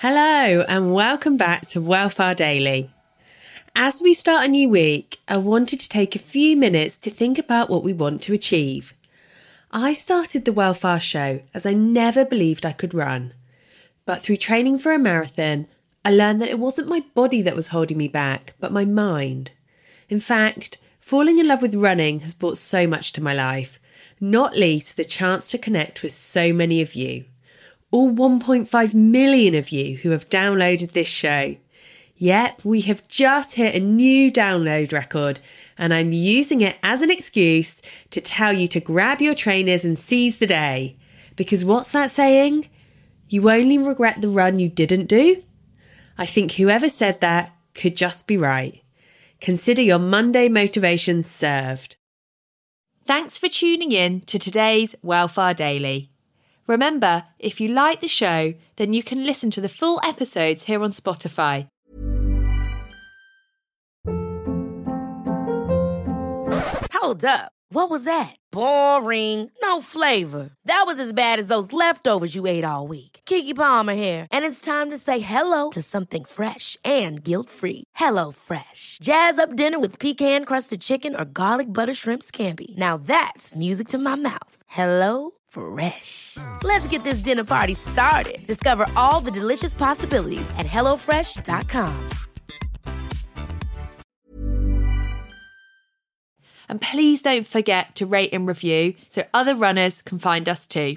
Hello, and welcome back to Well Far Daily. As we start a new week, I wanted to take a few minutes to think about what we want to achieve. I started the Well Far Show as I never believed I could run. But through training for a marathon, I learned that it wasn't my body that was holding me back, but my mind. In fact, falling in love with running has brought so much to my life, not least the chance to connect with so many of you. All 1.5 million of you who have downloaded this show. Yep, we have just hit a new download record, and I'm using it as an excuse to tell you to grab your trainers and seize the day. Because what's that saying? You only regret the run you didn't do? I think whoever said that could just be right. Consider your Monday motivation served. Thanks for tuning in to today's Well Far Daily. Remember, if you like the show, then you can listen to the full episodes here on Spotify. Hold up. What was that? Boring. No flavor. That was as bad as those leftovers you ate all week. Keke Palmer here, and it's time to say hello to something fresh and guilt-free. Hello Fresh. Jazz up dinner with pecan-crusted chicken or garlic butter shrimp scampi. Now that's music to my mouth. Hello Fresh. Let's get this dinner party started. Discover all the delicious possibilities at hellofresh.com. And please don't forget to rate and review so other runners can find us too.